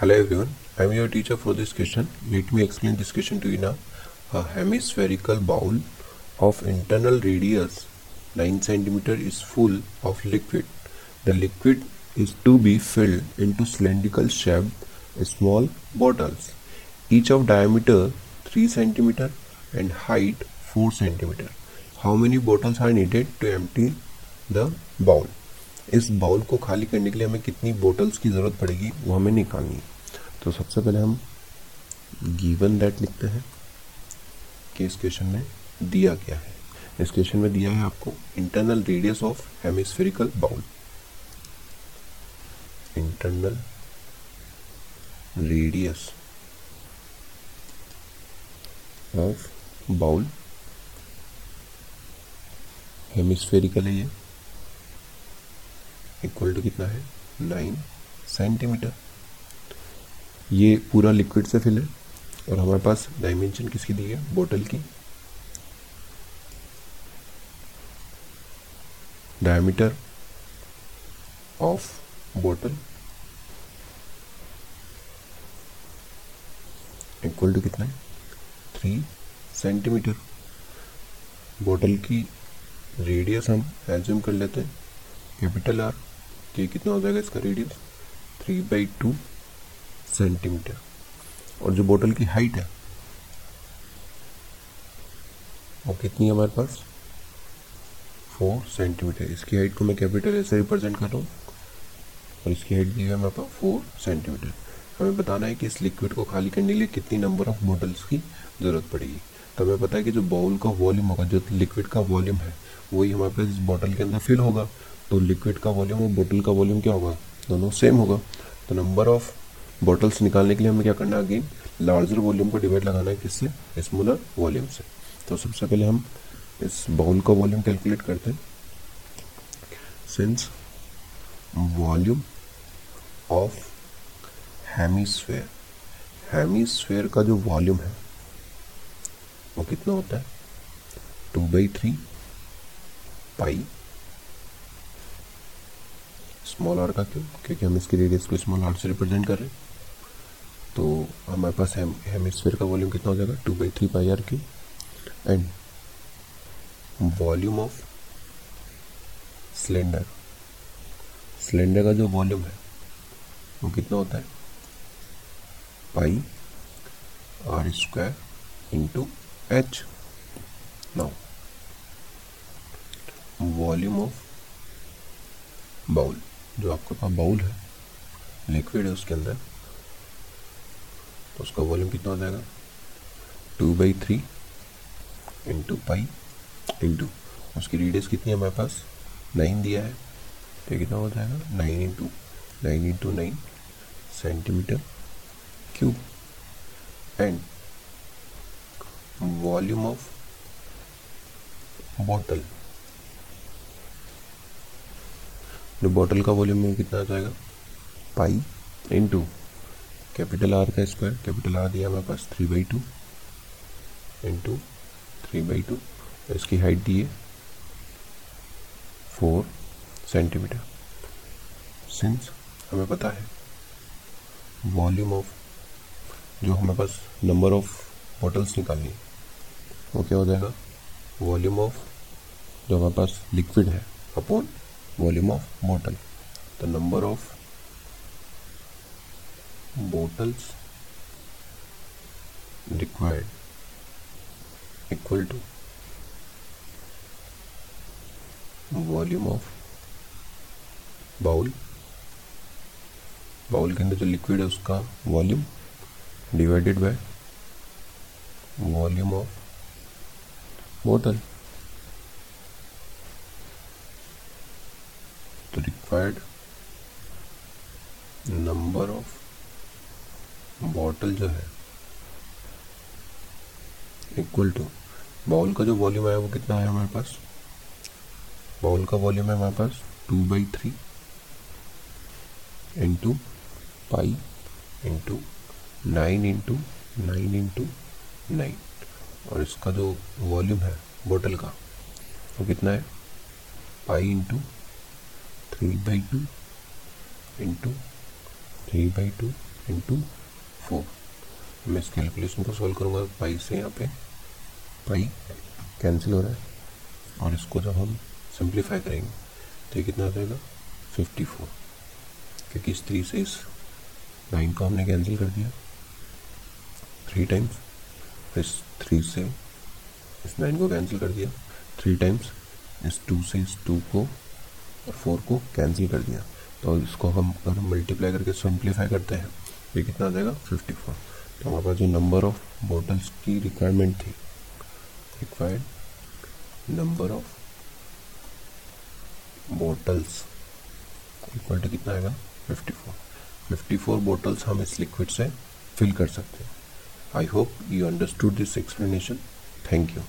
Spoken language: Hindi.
Hello everyone, I am your teacher for this question. Let me explain this question to you now. A hemispherical bowl of internal radius 9 cm is full of liquid. The liquid is to be filled into cylindrical shaped small bottles, each of diameter 3 cm and height 4 cm. How many bottles are needed to empty the bowl? इस बाउल को खाली करने के लिए हमें कितनी बोटल्स की ज़रूरत पड़ेगी, वो हमें निकालनी है। तो सबसे पहले हम गिवन दैट लिखते हैं कि इस क्वेश्चन में दिया क्या है। इस क्वेश्चन में दिया है आपको internal radius of hemispherical bowl internal radius of bowl hemispherical है ये। इक्वल टू कितना है? Nine centimetre. ये पूरा लिक्विड से फिल है और हमारे पास डायमेंशन किसकी दी है? बोतल की। डायमीटर ऑफ़ बोतल इक्वल टू कितना है? थ्री सेंटीमीटर बोतल की रेडियस हम एज्यूम कर लेते हैं। कैपिटल आर ये कितना हो जाएगा इसका radius three by two centimetre और जो बोतल की हाइट है, वो कितनी है हमारे पास? फोर सेंटीमीटर इसकी हाइट को मैं कैपिटल ऐसे रिप्रेजेंट कर रहा हूँ। और इसकी हाइट दी है हमारे पास फोर सेंटीमीटर हमें बताना है कि इस लिक्विड को खाली करने के लिए कितनी नंबर ऑफ़ बोटल्स की ज़रूरत पड़ेगी। तो हमें पता है कि जो बाउल का वॉल्यूम होगा, जो लिक्विड का वॉल्यूम है, वही हमारे पास इस बॉटल के अंदर फिल होगा। तो लिक्विड का वॉल्यूम और बोतल का वॉल्यूम क्या होगा? दोनों सेम होगा। तो नंबर ऑफ़ बॉटल्स निकालने के लिए हमें क्या करना है अगेन लार्जर वॉल्यूम को डिवाइड लगाना है किससे? स्मॉलर वॉल्यूम से। तो सबसे पहले हम इस बाउल का वॉल्यूम कैलकुलेट करते हैं। Since volume of hemisphere hemisphere का जो वॉल्यूम है, वो कितना होता है? Two by three pi small r का, क्यों? क्योंकि हम इसकी रेडियस को स्मॉल आर से रिप्रेजेंट कर रहे हैं। तो हमारे पास हेम हेमिस्फेयर का वॉल्यूम कितना हो जाएगा? Two by three pi r cube and volume of cylinder cylinder का जो वॉल्यूम है, वो कितना होता है? Pi r square into h now volume of bowl जो आपके पास बाउल है लिक्विड है उसके अंदर तो उसका वॉल्यूम कितना हो जाएगा? Two by three into pi into उसकी रेडियस कितनी है हमारे पास? नाइन दिया है तो कितना हो जाएगा? Nine into nine into nine centimetre cube and volume of bottle जो बॉटल का वॉल्यूम में कितना आ जाएगा? पाई। इंटू कैपिटल आर का स्क्वायर कैपिटल आर दिया हमारे पास three by two into three by two इसकी हाइट दी है फोर सेंटीमीटर सिंस हमें पता है वॉल्यूम ऑफ़ जो हमारे पास नंबर ऑफ़ बॉटल्स निकालनी है वो क्या हो जाएगा? वॉल्यूम ऑफ़ जो हमारे पास लिक्विड है upon volume of bottle the number of bottles required equal to volume of bowl bowl के अंदर जो लिक्विड है उसका volume divided by volume of बोतल तो रिक्वायर्ड नंबर ऑफ़ बॉटल जो है इक्वल टू बाउल का जो वॉल्यूम है वो कितना है हमारे पास? बाउल का वॉल्यूम है हमारे पास two by three into pi into nine into nine into nine और इसका जो वॉल्यूम है बोतल का, वो कितना है? Pi into three by two into three by two into four मैं इस कैलकुलेशन को सॉल्व करूँगा पाई से यहाँ पे। पाई कैंसिल हो रहा है और इसको जब हम सिंप्लीफाई करेंगे तो ये कितना जाएगा? फिफ्टी फोर क्योंकि इस थ्री से इस नाइन को हमने कैंसिल कर दिया। थ्री टाइम्स इस थ्री से इस नाइन को कैंसिल कर दिया। थ्री टाइम्स इस टू से इस टू को और फोर को कैंसिल कर दिया। तो इसको हम अगर मल्टीप्लाई करके सिंप्लीफाई करते हैं, ये कितना आ जाएगा? फिफ्टी फोर तो हमारे पास जो नंबर ऑफ़ बॉटल्स की रिक्वायरमेंट थी required number of bottles equal to कितना आएगा? Fifty four fifty four bottles हम इस लिक्विड से फिल कर सकते हैं। I hope you understood this explanation thank you